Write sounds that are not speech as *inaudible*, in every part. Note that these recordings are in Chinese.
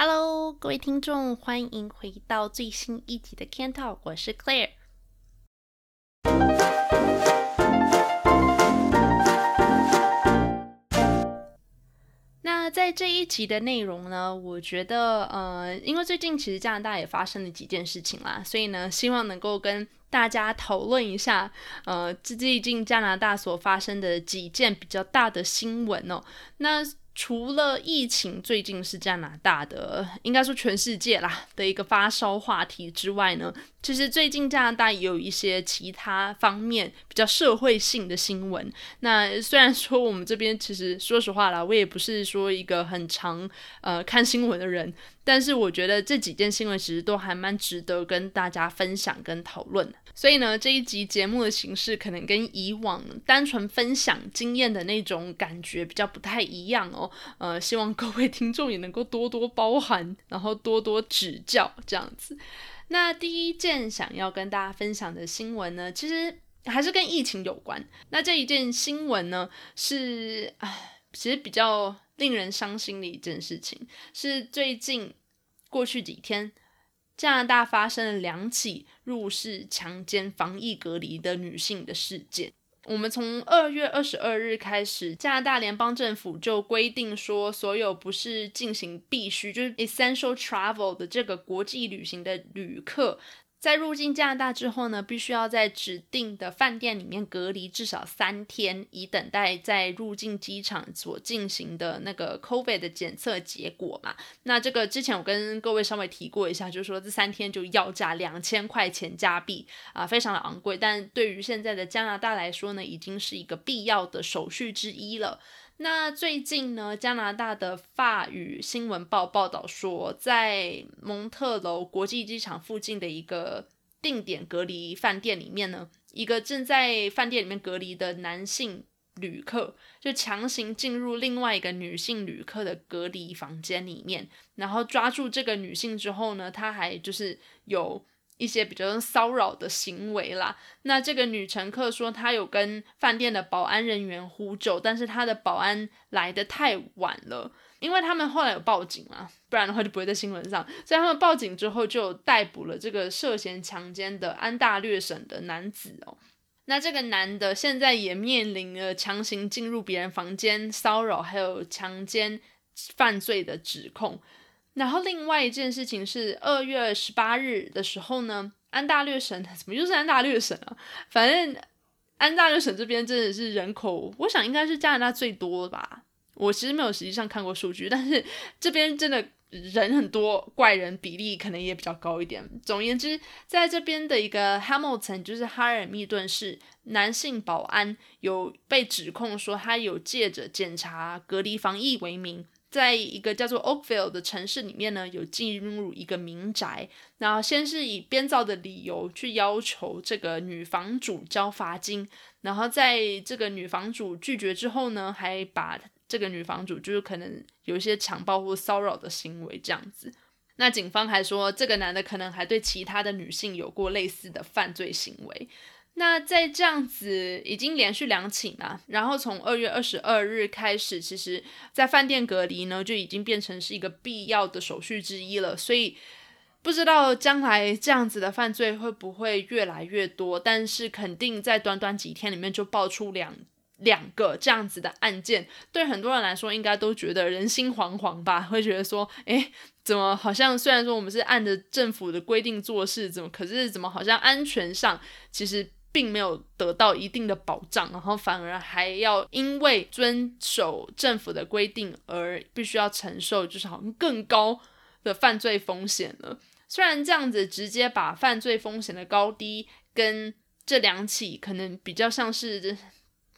Hello，各位听众，欢迎回到最新一集的 Can Talk，我是 Claire。那在这一集的内容呢，我觉得，呃，因为最近其实加拿大也发生了几件事情啦，所以呢，希望能够跟大家讨论一下，呃，最近加拿大所发生的几件比较大的新闻哦。那除了疫情最近是加拿大的，应该说全世界啦的一个发烧话题之外呢，其实最近加拿大也有一些其他方面比较社会性的新闻。那虽然说我们这边其实说实话啦，我也不是说一个很常呃看新闻的人。但是我觉得这几件新闻其实都还蛮值得跟大家分享跟讨论所以呢，这一集节目的形式可能跟以往单纯分享经验的那种感觉比较不太一样哦。呃，希望各位听众也能够多多包涵，然后多多指教这样子。那第一件想要跟大家分享的新闻呢，其实还是跟疫情有关。那这一件新闻呢，是唉，其实比较令人伤心的一件事情，是最近。过去几天，加拿大发生了两起入室强奸、防疫隔离的女性的事件。我们从二月二十二日开始，加拿大联邦政府就规定说，所有不是进行必须就是 essential travel 的这个国际旅行的旅客。在入境加拿大之后呢，必须要在指定的饭店里面隔离至少三天，以等待在入境机场所进行的那个 COVID 的检测结果嘛。那这个之前我跟各位稍微提过一下，就是说这三天就要价两千块钱加币啊，非常的昂贵。但对于现在的加拿大来说呢，已经是一个必要的手续之一了。那最近呢，加拿大的法语新闻报报道说，在蒙特楼国际机场附近的一个定点隔离饭店里面呢，一个正在饭店里面隔离的男性旅客，就强行进入另外一个女性旅客的隔离房间里面，然后抓住这个女性之后呢，他还就是有。一些比较骚扰的行为啦。那这个女乘客说，她有跟饭店的保安人员呼救，但是她的保安来的太晚了，因为他们后来有报警嘛，不然的话就不会在新闻上。所以他们报警之后就逮捕了这个涉嫌强奸的安大略省的男子哦。那这个男的现在也面临了强行进入别人房间骚扰还有强奸犯罪的指控。然后另外一件事情是二月十八日的时候呢，安大略省 *laughs* 怎么又是安大略省啊？反正安大略省这边真的是人口，我想应该是加拿大最多吧。我其实没有实际上看过数据，但是这边真的人很多，怪人比例可能也比较高一点。总而言之，在这边的一个 Hamilton，就是哈尔密顿市男性保安有被指控说，他有借着检查隔离防疫为名。在一个叫做 Oakville 的城市里面呢，有进入一个民宅，然后先是以编造的理由去要求这个女房主交罚金，然后在这个女房主拒绝之后呢，还把这个女房主就是可能有一些强暴或骚扰的行为这样子。那警方还说，这个男的可能还对其他的女性有过类似的犯罪行为。那在这样子已经连续两起了，然后从二月二十二日开始，其实，在饭店隔离呢，就已经变成是一个必要的手续之一了。所以不知道将来这样子的犯罪会不会越来越多，但是肯定在短短几天里面就爆出两两个这样子的案件，对很多人来说应该都觉得人心惶惶吧，会觉得说，诶，怎么好像虽然说我们是按着政府的规定做事，怎么可是怎么好像安全上其实。并没有得到一定的保障，然后反而还要因为遵守政府的规定而必须要承受，就是好像更高的犯罪风险了。虽然这样子直接把犯罪风险的高低跟这两起可能比较像是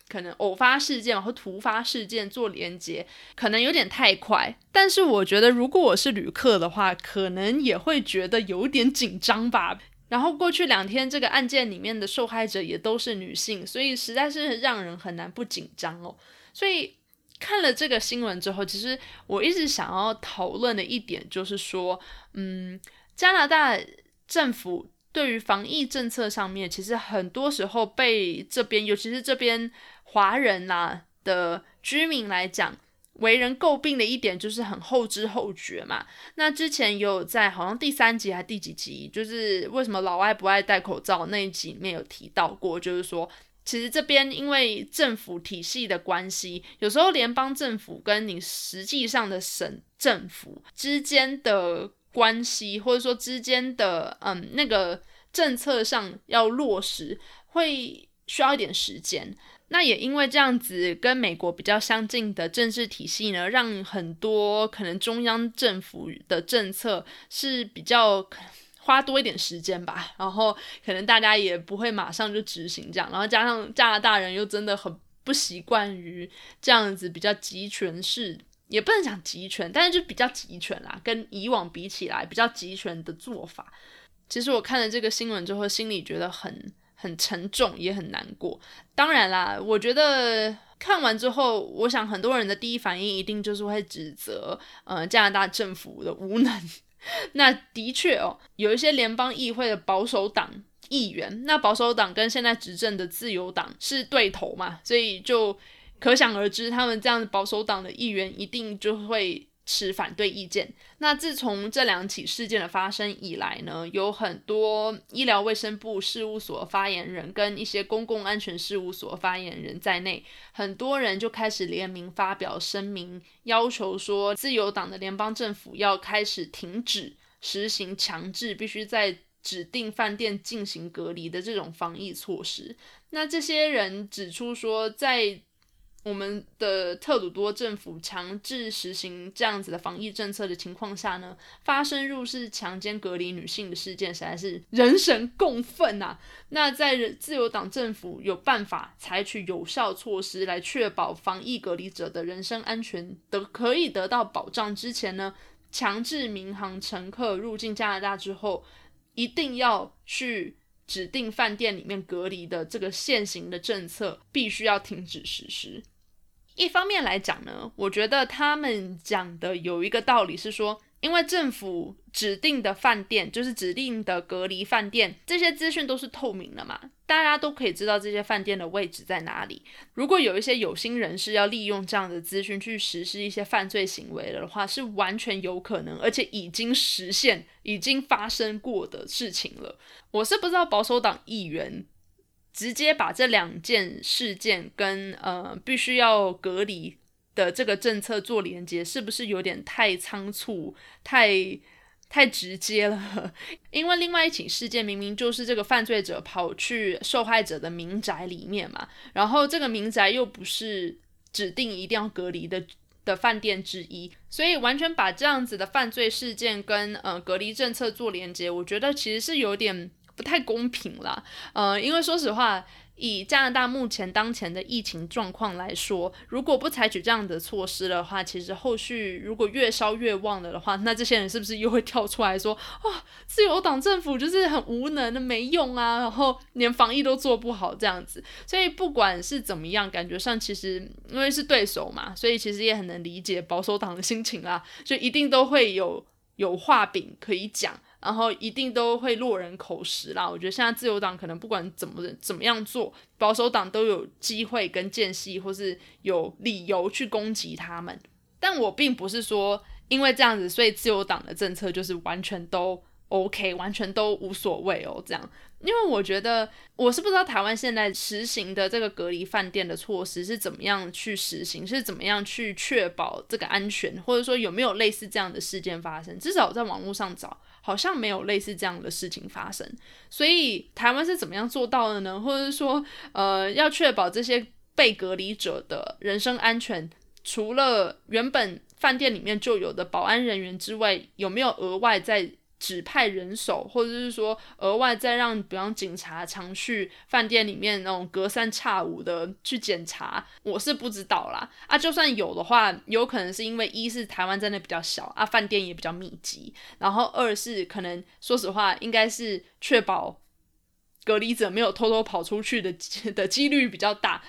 可能偶发事件或突发事件做连接，可能有点太快。但是我觉得，如果我是旅客的话，可能也会觉得有点紧张吧。然后过去两天，这个案件里面的受害者也都是女性，所以实在是让人很难不紧张哦。所以看了这个新闻之后，其实我一直想要讨论的一点就是说，嗯，加拿大政府对于防疫政策上面，其实很多时候被这边，尤其是这边华人呐的居民来讲。为人诟病的一点就是很后知后觉嘛。那之前有在好像第三集还第几集，就是为什么老外不爱戴口罩那一集里面有提到过，就是说其实这边因为政府体系的关系，有时候联邦政府跟你实际上的省政府之间的关系，或者说之间的嗯那个政策上要落实，会需要一点时间。那也因为这样子跟美国比较相近的政治体系呢，让很多可能中央政府的政策是比较花多一点时间吧，然后可能大家也不会马上就执行这样，然后加上加拿大人又真的很不习惯于这样子比较集权式，也不能讲集权，但是就比较集权啦，跟以往比起来比较集权的做法。其实我看了这个新闻之后，心里觉得很。很沉重，也很难过。当然啦，我觉得看完之后，我想很多人的第一反应一定就是会指责，呃，加拿大政府的无能。*laughs* 那的确哦，有一些联邦议会的保守党议员，那保守党跟现在执政的自由党是对头嘛，所以就可想而知，他们这样保守党的议员一定就会。持反对意见。那自从这两起事件的发生以来呢，有很多医疗卫生部事务所发言人跟一些公共安全事务所发言人在内，很多人就开始联名发表声明，要求说自由党的联邦政府要开始停止实行强制必须在指定饭店进行隔离的这种防疫措施。那这些人指出说，在我们的特鲁多政府强制实行这样子的防疫政策的情况下呢，发生入室强奸隔离女性的事件实在是人神共愤呐。那在自由党政府有办法采取有效措施来确保防疫隔离者的人身安全得可以得到保障之前呢，强制民航乘客入境加拿大之后，一定要去指定饭店里面隔离的这个现行的政策必须要停止实施。一方面来讲呢，我觉得他们讲的有一个道理是说，因为政府指定的饭店就是指定的隔离饭店，这些资讯都是透明的嘛，大家都可以知道这些饭店的位置在哪里。如果有一些有心人士要利用这样的资讯去实施一些犯罪行为的话，是完全有可能，而且已经实现、已经发生过的事情了。我是不知道保守党议员。直接把这两件事件跟呃必须要隔离的这个政策做连接，是不是有点太仓促、太太直接了？*laughs* 因为另外一起事件明明就是这个犯罪者跑去受害者的民宅里面嘛，然后这个民宅又不是指定一定要隔离的的饭店之一，所以完全把这样子的犯罪事件跟呃隔离政策做连接，我觉得其实是有点。不太公平啦，呃，因为说实话，以加拿大目前当前的疫情状况来说，如果不采取这样的措施的话，其实后续如果越烧越旺了的话，那这些人是不是又会跳出来说，哇，自由党政府就是很无能的，没用啊，然后连防疫都做不好这样子。所以不管是怎么样，感觉上其实因为是对手嘛，所以其实也很能理解保守党的心情啦，就一定都会有有话柄可以讲。然后一定都会落人口实啦。我觉得现在自由党可能不管怎么怎么样做，保守党都有机会跟间隙或是有理由去攻击他们。但我并不是说因为这样子，所以自由党的政策就是完全都 OK，完全都无所谓哦。这样，因为我觉得我是不知道台湾现在实行的这个隔离饭店的措施是怎么样去实行，是怎么样去确保这个安全，或者说有没有类似这样的事件发生。至少在网络上找。好像没有类似这样的事情发生，所以台湾是怎么样做到的呢？或者说，呃，要确保这些被隔离者的人身安全，除了原本饭店里面就有的保安人员之外，有没有额外在？指派人手，或者是说额外再让，比方警察常去饭店里面那种隔三差五的去检查，我是不知道啦。啊，就算有的话，有可能是因为一是台湾真的比较小啊，饭店也比较密集，然后二是可能说实话，应该是确保隔离者没有偷偷跑出去的 *laughs* 的几率比较大。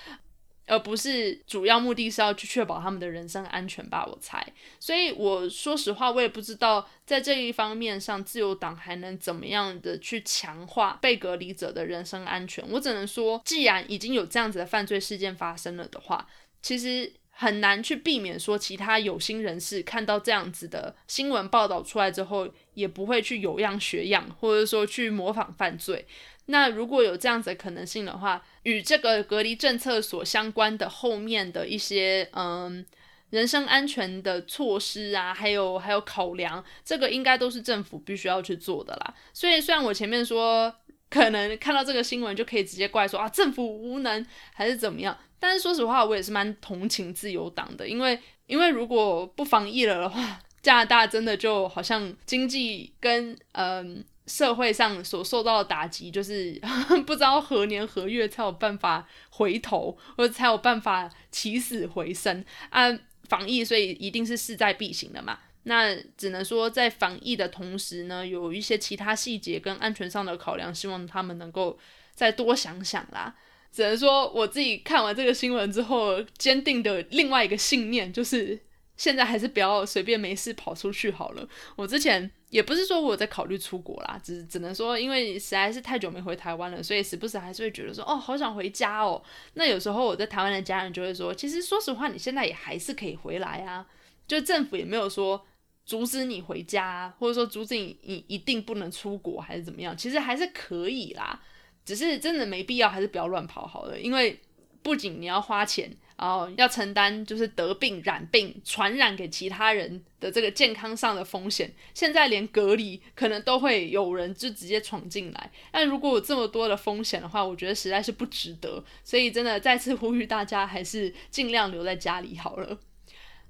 而不是主要目的是要去确保他们的人身安全吧，我猜。所以我说实话，我也不知道在这一方面上，自由党还能怎么样的去强化被隔离者的人身安全。我只能说，既然已经有这样子的犯罪事件发生了的话，其实。很难去避免说其他有心人士看到这样子的新闻报道出来之后，也不会去有样学样，或者说去模仿犯罪。那如果有这样子的可能性的话，与这个隔离政策所相关的后面的一些嗯人身安全的措施啊，还有还有考量，这个应该都是政府必须要去做的啦。所以虽然我前面说可能看到这个新闻就可以直接怪说啊政府无能还是怎么样，但是说实话我也是蛮同情自由党的，因为因为如果不防疫了的话，加拿大真的就好像经济跟嗯。社会上所受到的打击，就是 *laughs* 不知道何年何月才有办法回头，或者才有办法起死回生啊！防疫，所以一定是势在必行的嘛。那只能说，在防疫的同时呢，有一些其他细节跟安全上的考量，希望他们能够再多想想啦。只能说，我自己看完这个新闻之后，坚定的另外一个信念就是。现在还是不要随便没事跑出去好了。我之前也不是说我在考虑出国啦，只只能说因为实在是太久没回台湾了，所以时不时还是会觉得说哦，好想回家哦。那有时候我在台湾的家人就会说，其实说实话，你现在也还是可以回来啊。就政府也没有说阻止你回家，或者说阻止你你一定不能出国还是怎么样，其实还是可以啦。只是真的没必要，还是不要乱跑好了。因为不仅你要花钱。然后要承担就是得病、染病、传染给其他人的这个健康上的风险。现在连隔离可能都会有人就直接闯进来。但如果有这么多的风险的话，我觉得实在是不值得。所以真的再次呼吁大家，还是尽量留在家里好了。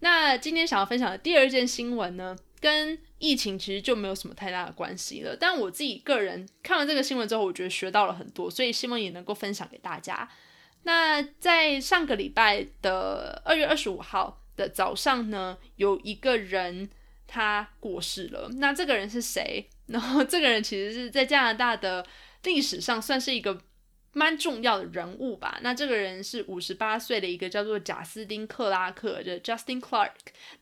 那今天想要分享的第二件新闻呢，跟疫情其实就没有什么太大的关系了。但我自己个人看完这个新闻之后，我觉得学到了很多，所以希望也能够分享给大家。那在上个礼拜的二月二十五号的早上呢，有一个人他过世了。那这个人是谁？然后这个人其实是在加拿大的历史上算是一个蛮重要的人物吧。那这个人是五十八岁的一个叫做贾斯汀·克拉克的 Justin Clark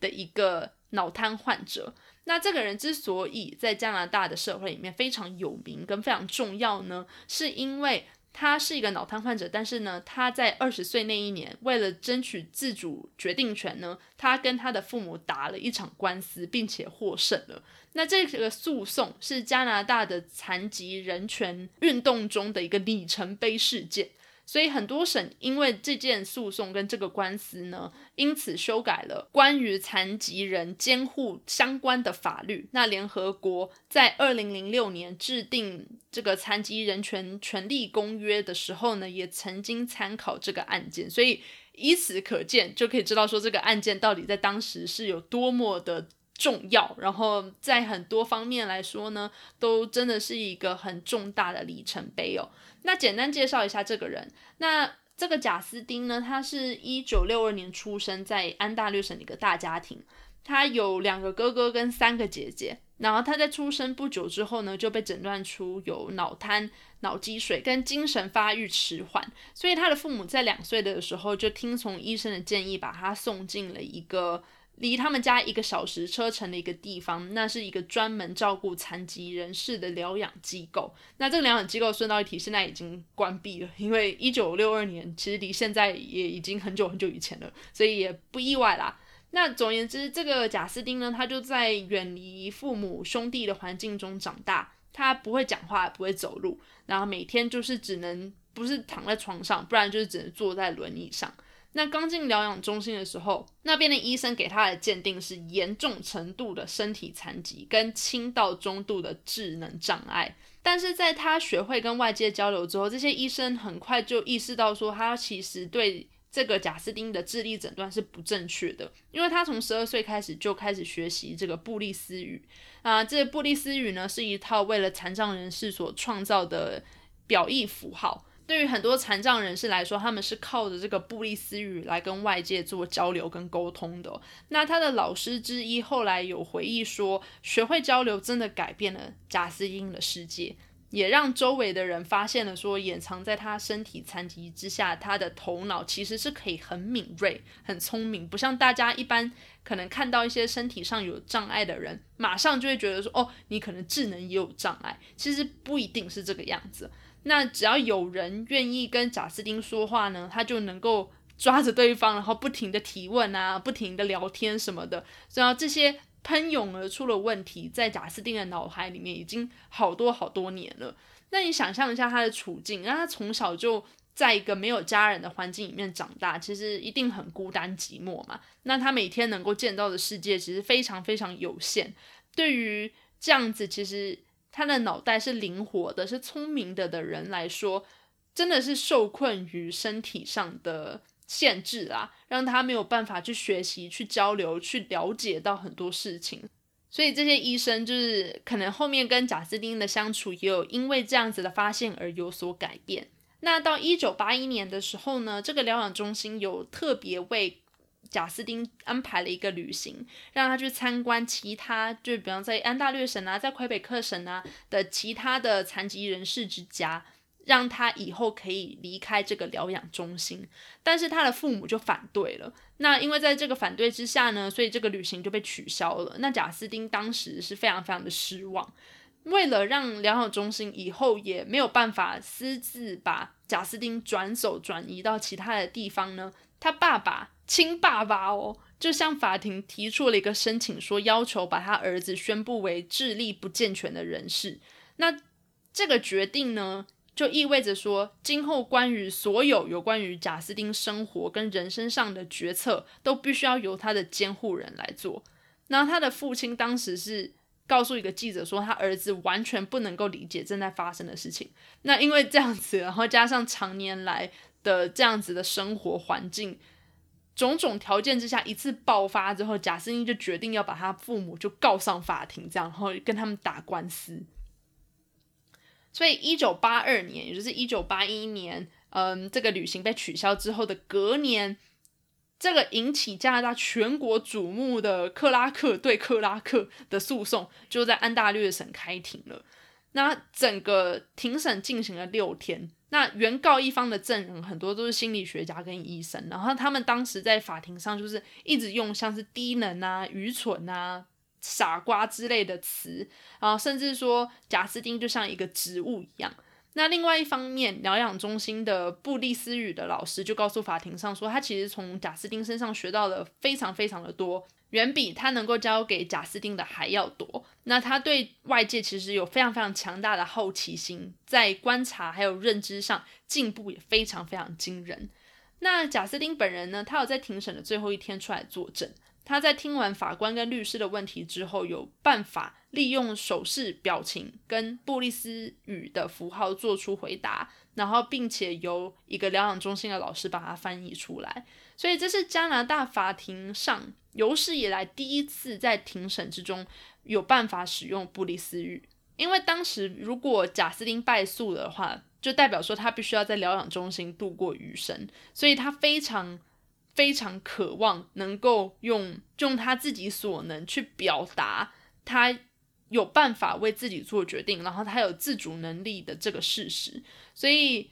的一个脑瘫患者。那这个人之所以在加拿大的社会里面非常有名跟非常重要呢，是因为。他是一个脑瘫患者，但是呢，他在二十岁那一年，为了争取自主决定权呢，他跟他的父母打了一场官司，并且获胜了。那这个诉讼是加拿大的残疾人权运动中的一个里程碑事件。所以很多省因为这件诉讼跟这个官司呢，因此修改了关于残疾人监护相关的法律。那联合国在二零零六年制定这个残疾人权权利公约的时候呢，也曾经参考这个案件。所以以此可见，就可以知道说这个案件到底在当时是有多么的重要。然后在很多方面来说呢，都真的是一个很重大的里程碑哦。那简单介绍一下这个人。那这个贾斯汀呢，他是一九六二年出生在安大略省的一个大家庭，他有两个哥哥跟三个姐姐。然后他在出生不久之后呢，就被诊断出有脑瘫、脑积水跟精神发育迟缓。所以他的父母在两岁的时候就听从医生的建议，把他送进了一个。离他们家一个小时车程的一个地方，那是一个专门照顾残疾人士的疗养机构。那这个疗养机构顺道一提，现在已经关闭了，因为一九六二年其实离现在也已经很久很久以前了，所以也不意外啦。那总而言之，这个贾斯汀呢，他就在远离父母兄弟的环境中长大，他不会讲话，不会走路，然后每天就是只能不是躺在床上，不然就是只能坐在轮椅上。那刚进疗养中心的时候，那边的医生给他的鉴定是严重程度的身体残疾跟轻到中度的智能障碍。但是在他学会跟外界交流之后，这些医生很快就意识到说，他其实对这个贾斯汀的智力诊断是不正确的，因为他从十二岁开始就开始学习这个布利斯语啊，这布利斯语呢是一套为了残障人士所创造的表意符号。对于很多残障人士来说，他们是靠着这个布利斯语来跟外界做交流跟沟通的。那他的老师之一后来有回忆说，学会交流真的改变了贾斯汀的世界，也让周围的人发现了说，掩藏在他身体残疾之下，他的头脑其实是可以很敏锐、很聪明，不像大家一般可能看到一些身体上有障碍的人，马上就会觉得说，哦，你可能智能也有障碍。其实不一定是这个样子。那只要有人愿意跟贾斯汀说话呢，他就能够抓着对方，然后不停的提问啊，不停的聊天什么的，然后这些喷涌而出的问题，在贾斯汀的脑海里面已经好多好多年了。那你想象一下他的处境，那他从小就在一个没有家人的环境里面长大，其实一定很孤单寂寞嘛。那他每天能够见到的世界其实非常非常有限。对于这样子，其实他的脑袋是灵活的、是聪明的的人来说，真的是受困于身体上的。限制啦，让他没有办法去学习、去交流、去了解到很多事情。所以这些医生就是可能后面跟贾斯汀的相处也有因为这样子的发现而有所改变。那到一九八一年的时候呢，这个疗养中心有特别为贾斯汀安排了一个旅行，让他去参观其他，就比方在安大略省啊，在魁北克省啊的其他的残疾人士之家。让他以后可以离开这个疗养中心，但是他的父母就反对了。那因为在这个反对之下呢，所以这个旅行就被取消了。那贾斯汀当时是非常非常的失望。为了让疗养中心以后也没有办法私自把贾斯汀转走、转移到其他的地方呢，他爸爸亲爸爸哦，就向法庭提出了一个申请，说要求把他儿子宣布为智力不健全的人士。那这个决定呢？就意味着说，今后关于所有有关于贾斯汀生活跟人生上的决策，都必须要由他的监护人来做。然后他的父亲当时是告诉一个记者说，他儿子完全不能够理解正在发生的事情。那因为这样子，然后加上常年来的这样子的生活环境，种种条件之下，一次爆发之后，贾斯汀就决定要把他父母就告上法庭，这样然后跟他们打官司。所以，一九八二年，也就是一九八一年，嗯，这个旅行被取消之后的隔年，这个引起加拿大全国瞩目的克拉克对克拉克的诉讼，就在安大略省开庭了。那整个庭审进行了六天。那原告一方的证人很多都是心理学家跟医生，然后他们当时在法庭上就是一直用像是低能啊、愚蠢啊。傻瓜之类的词啊，甚至说贾斯汀就像一个植物一样。那另外一方面，疗养中心的布利斯语的老师就告诉法庭上说，他其实从贾斯汀身上学到了非常非常的多，远比他能够教给贾斯汀的还要多。那他对外界其实有非常非常强大的好奇心，在观察还有认知上进步也非常非常惊人。那贾斯汀本人呢，他有在庭审的最后一天出来作证。他在听完法官跟律师的问题之后，有办法利用手势、表情跟布利斯语的符号做出回答，然后并且由一个疗养中心的老师把它翻译出来。所以这是加拿大法庭上有史以来第一次在庭审之中有办法使用布利斯语。因为当时如果贾斯汀败诉的话，就代表说他必须要在疗养中心度过余生，所以他非常。非常渴望能够用用他自己所能去表达他有办法为自己做决定，然后他有自主能力的这个事实。所以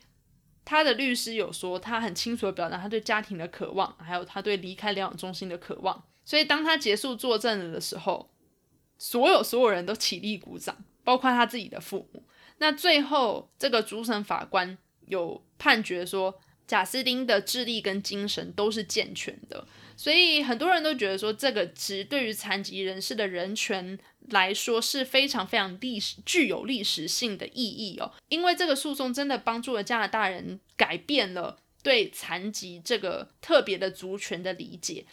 他的律师有说，他很清楚的表达他对家庭的渴望，还有他对离开疗养中心的渴望。所以当他结束作证了的时候，所有所有人都起立鼓掌，包括他自己的父母。那最后这个主审法官有判决说。贾斯汀的智力跟精神都是健全的，所以很多人都觉得说，这个其实对于残疾人士的人权来说是非常非常历史具有历史性的意义哦。因为这个诉讼真的帮助了加拿大人改变了对残疾这个特别的族群的理解。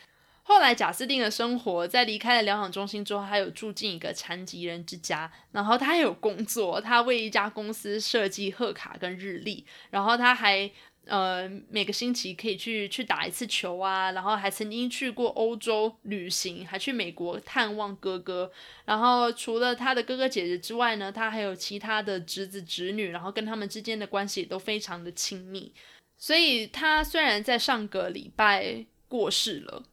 后来贾斯汀的生活在离开了疗养中心之后，他有住进一个残疾人之家，然后他还有工作，他为一家公司设计贺卡跟日历，然后他还。呃，每个星期可以去去打一次球啊，然后还曾经去过欧洲旅行，还去美国探望哥哥。然后除了他的哥哥姐姐之外呢，他还有其他的侄子侄女，然后跟他们之间的关系也都非常的亲密。所以他虽然在上个礼拜过世了，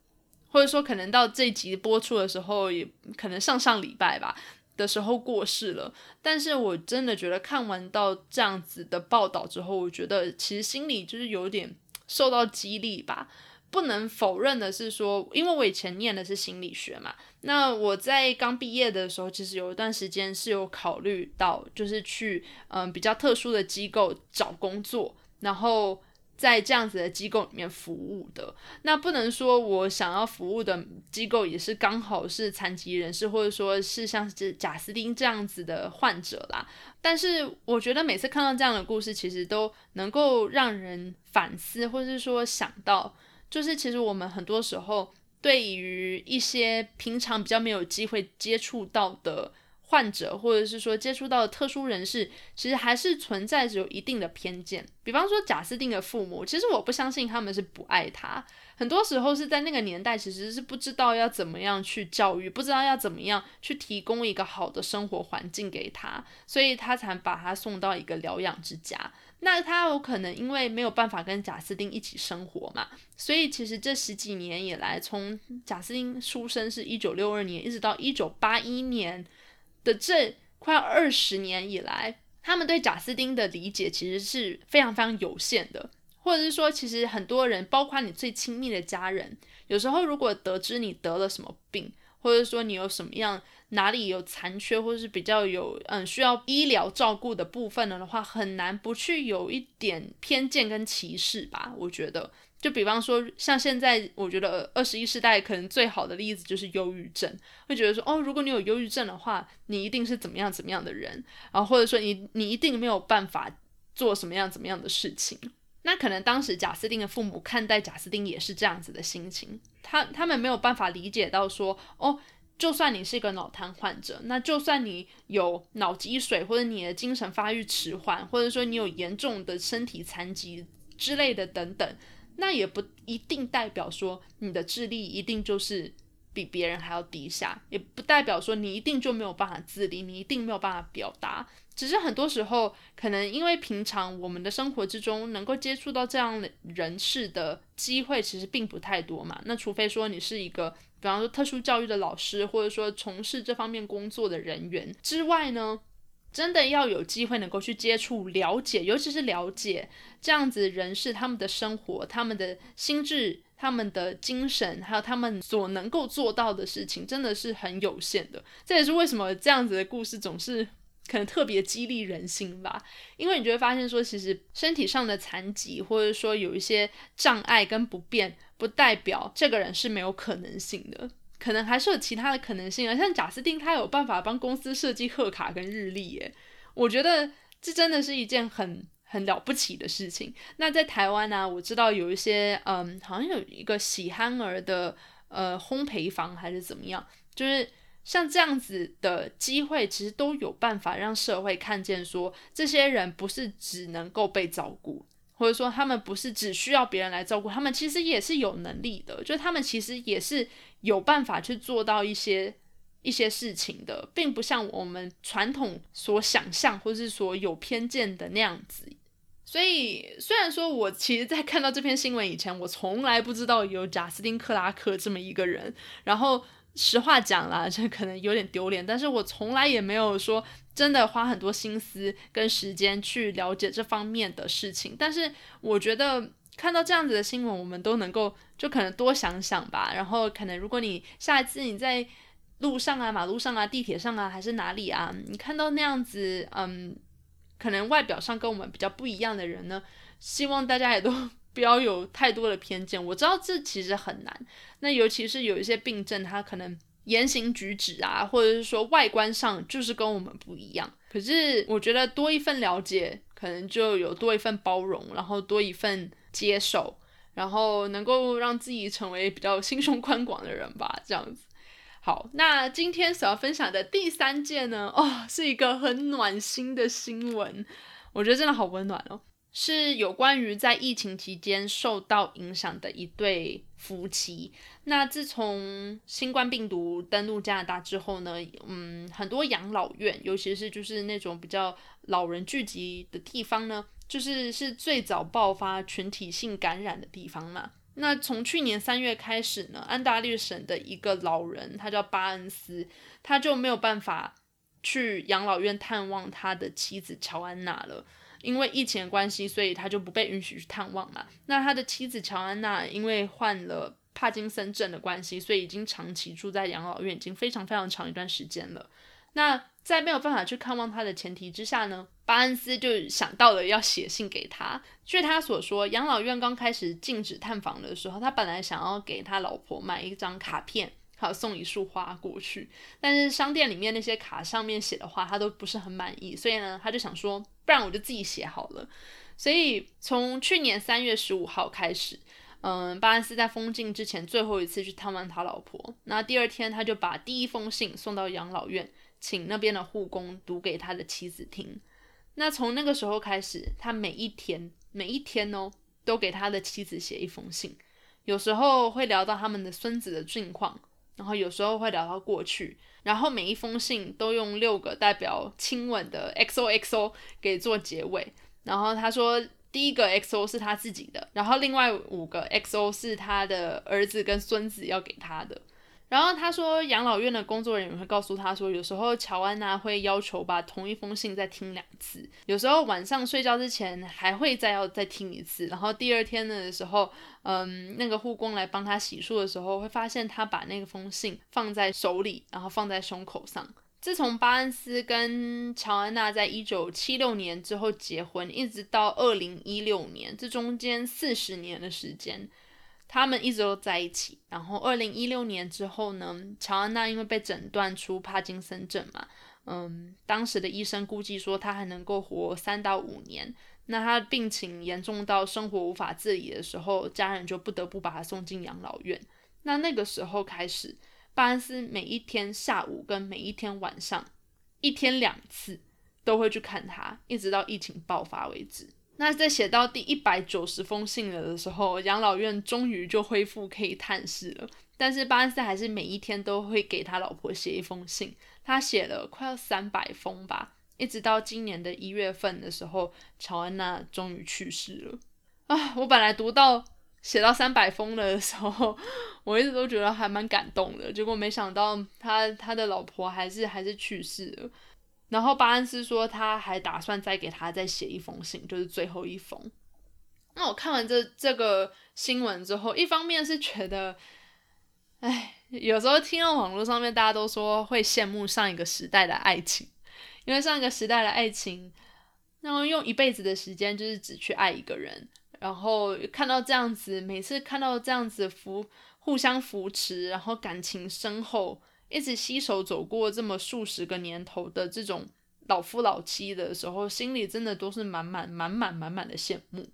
或者说可能到这集播出的时候，也可能上上礼拜吧。的时候过世了，但是我真的觉得看完到这样子的报道之后，我觉得其实心里就是有点受到激励吧。不能否认的是说，因为我以前念的是心理学嘛，那我在刚毕业的时候，其实有一段时间是有考虑到，就是去嗯比较特殊的机构找工作，然后。在这样子的机构里面服务的。那不能说我想要服务的机构也是刚好是残疾人士，或者说是像是贾斯汀这样子的患者啦。但是我觉得每次看到这样的故事，其实都能够让人反思，或者是说想到，就是其实我们很多时候对于一些平常比较没有机会接触到的。患者，或者是说接触到的特殊人士，其实还是存在着有一定的偏见。比方说贾斯汀的父母，其实我不相信他们是不爱他，很多时候是在那个年代其实是不知道要怎么样去教育，不知道要怎么样去提供一个好的生活环境给他，所以他才把他送到一个疗养之家。那他有可能因为没有办法跟贾斯汀一起生活嘛，所以其实这十几年以来，从贾斯汀出生是一九六二年，一直到一九八一年。的这快二十年以来，他们对贾斯汀的理解其实是非常非常有限的，或者是说，其实很多人，包括你最亲密的家人，有时候如果得知你得了什么病，或者说你有什么样哪里有残缺，或者是比较有嗯需要医疗照顾的部分了的话，很难不去有一点偏见跟歧视吧？我觉得。就比方说，像现在，我觉得二十一世代可能最好的例子就是忧郁症，会觉得说，哦，如果你有忧郁症的话，你一定是怎么样怎么样的人，然后或者说你你一定没有办法做什么样怎么样的事情。那可能当时贾斯汀的父母看待贾斯汀也是这样子的心情，他他们没有办法理解到说，哦，就算你是一个脑瘫患者，那就算你有脑积水或者你的精神发育迟缓，或者说你有严重的身体残疾之类的等等。那也不一定代表说你的智力一定就是比别人还要低下，也不代表说你一定就没有办法自理，你一定没有办法表达。只是很多时候，可能因为平常我们的生活之中能够接触到这样的人士的机会其实并不太多嘛。那除非说你是一个，比方说特殊教育的老师，或者说从事这方面工作的人员之外呢。真的要有机会能够去接触、了解，尤其是了解这样子人士他们的生活、他们的心智、他们的精神，还有他们所能够做到的事情，真的是很有限的。这也是为什么这样子的故事总是可能特别激励人心吧。因为你就会发现说，其实身体上的残疾，或者说有一些障碍跟不便，不代表这个人是没有可能性的。可能还是有其他的可能性啊，像贾斯汀，他有办法帮公司设计贺卡跟日历，耶，我觉得这真的是一件很很了不起的事情。那在台湾呢，我知道有一些，嗯，好像有一个喜憨儿的呃烘焙坊还是怎么样，就是像这样子的机会，其实都有办法让社会看见，说这些人不是只能够被照顾。或者说，他们不是只需要别人来照顾，他们其实也是有能力的，就是他们其实也是有办法去做到一些一些事情的，并不像我们传统所想象或是所有偏见的那样子。所以，虽然说我其实，在看到这篇新闻以前，我从来不知道有贾斯汀·克拉克这么一个人，然后。实话讲啦，这可能有点丢脸，但是我从来也没有说真的花很多心思跟时间去了解这方面的事情。但是我觉得看到这样子的新闻，我们都能够就可能多想想吧。然后可能如果你下一次你在路上啊、马路上啊、地铁上啊，还是哪里啊，你看到那样子，嗯，可能外表上跟我们比较不一样的人呢，希望大家也都。*laughs* 不要有太多的偏见，我知道这其实很难。那尤其是有一些病症，他可能言行举止啊，或者是说外观上就是跟我们不一样。可是我觉得多一份了解，可能就有多一份包容，然后多一份接受，然后能够让自己成为比较心胸宽广的人吧。这样子。好，那今天所要分享的第三件呢，*laughs* 哦，是一个很暖心的新闻，我觉得真的好温暖哦。是有关于在疫情期间受到影响的一对夫妻。那自从新冠病毒登陆加拿大之后呢，嗯，很多养老院，尤其是就是那种比较老人聚集的地方呢，就是是最早爆发群体性感染的地方嘛。那从去年三月开始呢，安大略省的一个老人，他叫巴恩斯，他就没有办法去养老院探望他的妻子乔安娜了。因为疫情的关系，所以他就不被允许去探望嘛。那他的妻子乔安娜因为患了帕金森症的关系，所以已经长期住在养老院，已经非常非常长一段时间了。那在没有办法去看望他的前提之下呢，巴恩斯就想到了要写信给他。据他所说，养老院刚开始禁止探访的时候，他本来想要给他老婆买一张卡片，还有送一束花过去，但是商店里面那些卡上面写的话，他都不是很满意，所以呢，他就想说，不然我就自己写好了。所以从去年三月十五号开始，嗯，巴恩斯在封禁之前最后一次去探望他老婆，那第二天他就把第一封信送到养老院。请那边的护工读给他的妻子听。那从那个时候开始，他每一天每一天哦，都给他的妻子写一封信。有时候会聊到他们的孙子的近况，然后有时候会聊到过去，然后每一封信都用六个代表亲吻的 XOXO 给做结尾。然后他说，第一个 XO 是他自己的，然后另外五个 XO 是他的儿子跟孙子要给他的。然后他说，养老院的工作人员会告诉他说，有时候乔安娜会要求把同一封信再听两次，有时候晚上睡觉之前还会再要再听一次。然后第二天的时候，嗯，那个护工来帮他洗漱的时候，会发现他把那个封信放在手里，然后放在胸口上。自从巴恩斯跟乔安娜在一九七六年之后结婚，一直到二零一六年，这中间四十年的时间。他们一直都在一起，然后二零一六年之后呢，乔安娜因为被诊断出帕金森症嘛，嗯，当时的医生估计说她还能够活三到五年。那她病情严重到生活无法自理的时候，家人就不得不把她送进养老院。那那个时候开始，巴恩斯每一天下午跟每一天晚上，一天两次都会去看她，一直到疫情爆发为止。那在写到第一百九十封信了的时候，养老院终于就恢复可以探视了。但是巴恩斯还是每一天都会给他老婆写一封信，他写了快要三百封吧，一直到今年的一月份的时候，乔安娜终于去世了。啊，我本来读到写到三百封的时候，*laughs* 我一直都觉得还蛮感动的，结果没想到他他的老婆还是还是去世了。然后巴恩斯说，他还打算再给他再写一封信，就是最后一封。那我看完这这个新闻之后，一方面是觉得，哎，有时候听到网络上面大家都说会羡慕上一个时代的爱情，因为上一个时代的爱情，那么用一辈子的时间就是只去爱一个人，然后看到这样子，每次看到这样子扶互相扶持，然后感情深厚。一直携手走过这么数十个年头的这种老夫老妻的时候，心里真的都是满满满满满满的羡慕。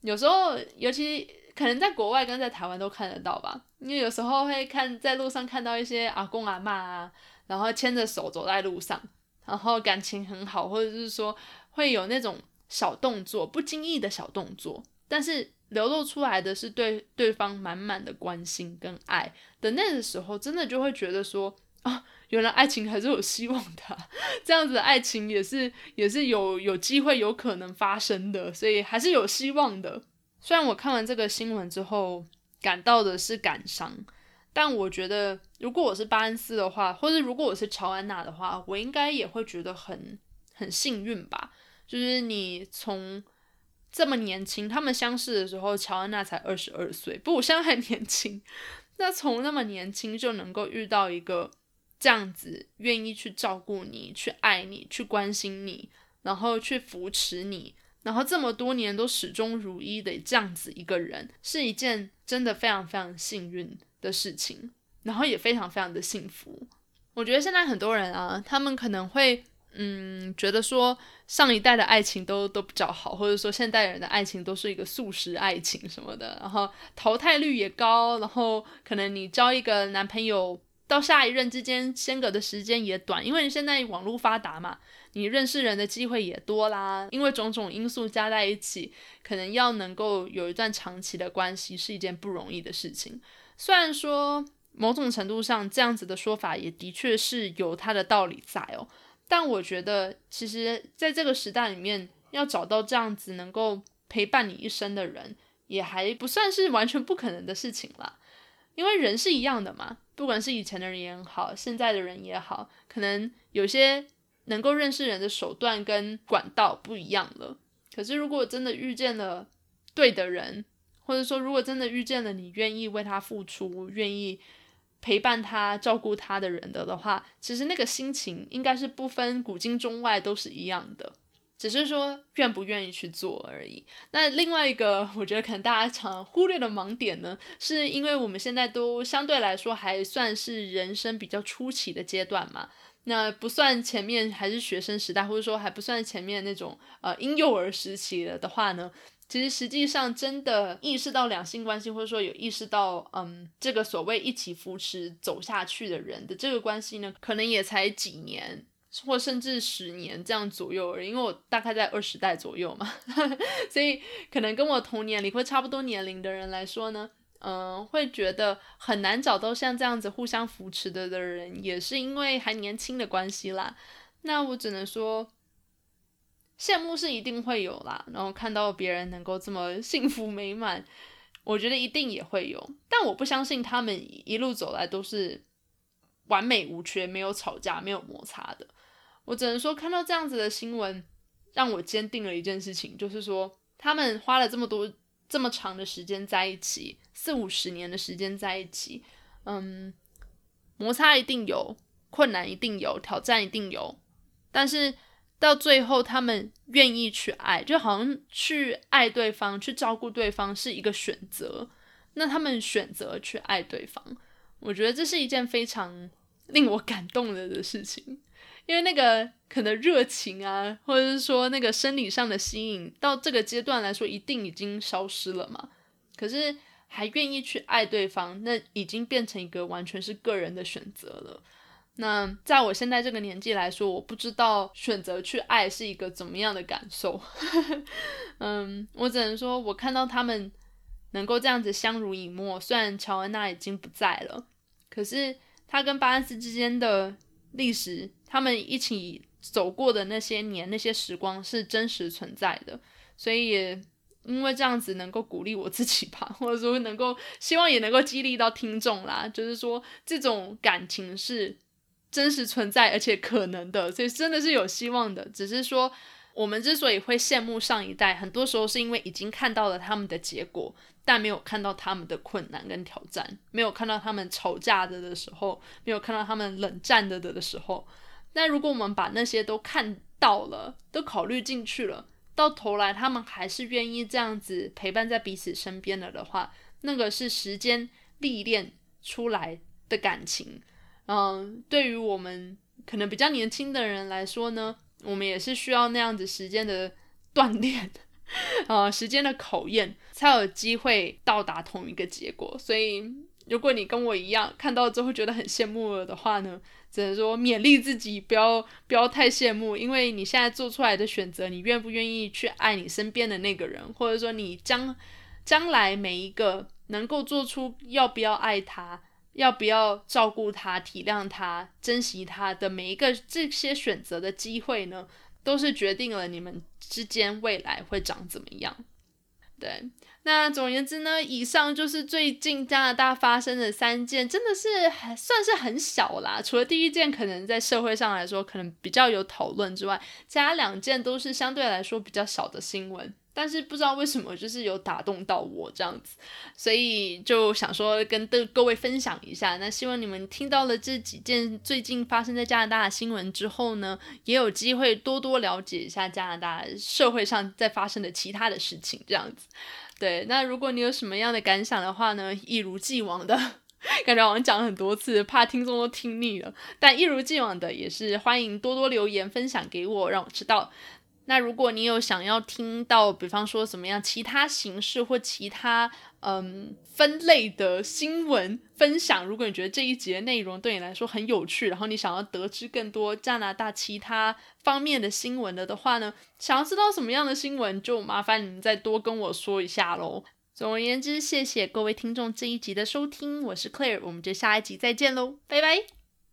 有时候，尤其可能在国外跟在台湾都看得到吧，因为有时候会看在路上看到一些阿公阿妈啊，然后牵着手走在路上，然后感情很好，或者是说会有那种小动作，不经意的小动作，但是。流露出来的是对对方满满的关心跟爱的那个时候，真的就会觉得说啊，原来爱情还是有希望的，*laughs* 这样子的爱情也是也是有有机会有可能发生的，所以还是有希望的。虽然我看完这个新闻之后感到的是感伤，但我觉得如果我是巴恩斯的话，或者如果我是乔安娜的话，我应该也会觉得很很幸运吧，就是你从。这么年轻，他们相识的时候，乔安娜才二十二岁，不，我现在还年轻。*laughs* 那从那么年轻就能够遇到一个这样子愿意去照顾你、去爱你、去关心你，然后去扶持你，然后这么多年都始终如一的这样子一个人，是一件真的非常非常幸运的事情，然后也非常非常的幸福。我觉得现在很多人啊，他们可能会。嗯，觉得说上一代的爱情都都比较好，或者说现代人的爱情都是一个速食爱情什么的，然后淘汰率也高，然后可能你交一个男朋友到下一任之间间隔的时间也短，因为现在网络发达嘛，你认识人的机会也多啦，因为种种因素加在一起，可能要能够有一段长期的关系是一件不容易的事情。虽然说某种程度上这样子的说法也的确是有它的道理在哦。但我觉得，其实在这个时代里面，要找到这样子能够陪伴你一生的人，也还不算是完全不可能的事情了。因为人是一样的嘛，不管是以前的人也好，现在的人也好，可能有些能够认识人的手段跟管道不一样了。可是，如果真的遇见了对的人，或者说如果真的遇见了你愿意为他付出、愿意陪伴他、照顾他的人的的话，其实那个心情应该是不分古今中外都是一样的，只是说愿不愿意去做而已。那另外一个，我觉得可能大家常忽略的盲点呢，是因为我们现在都相对来说还算是人生比较初期的阶段嘛。那不算前面还是学生时代，或者说还不算前面那种呃婴幼儿时期了的话呢？其实实际上真的意识到两性关系，或者说有意识到嗯这个所谓一起扶持走下去的人的这个关系呢，可能也才几年，或甚至十年这样左右而已。因为我大概在二十代左右嘛，*laughs* 所以可能跟我同年龄或差不多年龄的人来说呢，嗯，会觉得很难找到像这样子互相扶持的的人，也是因为还年轻的关系啦。那我只能说。羡慕是一定会有啦，然后看到别人能够这么幸福美满，我觉得一定也会有。但我不相信他们一路走来都是完美无缺、没有吵架、没有摩擦的。我只能说，看到这样子的新闻，让我坚定了一件事情，就是说他们花了这么多、这么长的时间在一起，四五十年的时间在一起，嗯，摩擦一定有，困难一定有，挑战一定有，但是。到最后，他们愿意去爱，就好像去爱对方、去照顾对方是一个选择。那他们选择去爱对方，我觉得这是一件非常 *laughs* 令我感动的的事情。因为那个可能热情啊，或者是说那个生理上的吸引，到这个阶段来说，一定已经消失了嘛。可是还愿意去爱对方，那已经变成一个完全是个人的选择了。那在我现在这个年纪来说，我不知道选择去爱是一个怎么样的感受。*laughs* 嗯，我只能说，我看到他们能够这样子相濡以沫，虽然乔安娜已经不在了，可是他跟巴恩斯之间的历史，他们一起走过的那些年、那些时光是真实存在的。所以也因为这样子，能够鼓励我自己吧，或者说能够希望也能够激励到听众啦，就是说这种感情是。真实存在，而且可能的，所以真的是有希望的。只是说，我们之所以会羡慕上一代，很多时候是因为已经看到了他们的结果，但没有看到他们的困难跟挑战，没有看到他们吵架的的时候，没有看到他们冷战的的的时候。那如果我们把那些都看到了，都考虑进去了，到头来他们还是愿意这样子陪伴在彼此身边了的话，那个是时间历练出来的感情。嗯，对于我们可能比较年轻的人来说呢，我们也是需要那样子时间的 *laughs* 锻炼，啊，时间的考验，才有机会到达同一个结果。所以，如果你跟我一样看到之后觉得很羡慕了的话呢，只能说勉励自己，不要不要太羡慕，因为你现在做出来的选择，你愿不愿意去爱你身边的那个人，或者说你将将来每一个能够做出要不要爱他。要不要照顾他、体谅他、珍惜他的每一个这些选择的机会呢？都是决定了你们之间未来会长怎么样。对，那总而言之呢，以上就是最近加拿大发生的三件，真的是还算是很小啦。除了第一件可能在社会上来说可能比较有讨论之外，其他两件都是相对来说比较小的新闻。但是不知道为什么，就是有打动到我这样子，所以就想说跟各各位分享一下。那希望你们听到了这几件最近发生在加拿大的新闻之后呢，也有机会多多了解一下加拿大社会上在发生的其他的事情这样子。对，那如果你有什么样的感想的话呢，一如既往的，*laughs* 感觉好像讲了很多次，怕听众都听腻了。但一如既往的，也是欢迎多多留言分享给我，让我知道。那如果你有想要听到，比方说怎么样其他形式或其他嗯分类的新闻分享，如果你觉得这一节内容对你来说很有趣，然后你想要得知更多加拿大其他方面的新闻了的话呢，想要知道什么样的新闻，就麻烦你们再多跟我说一下喽。总而言之，谢谢各位听众这一集的收听，我是 Claire，我们就下一集再见喽，拜拜。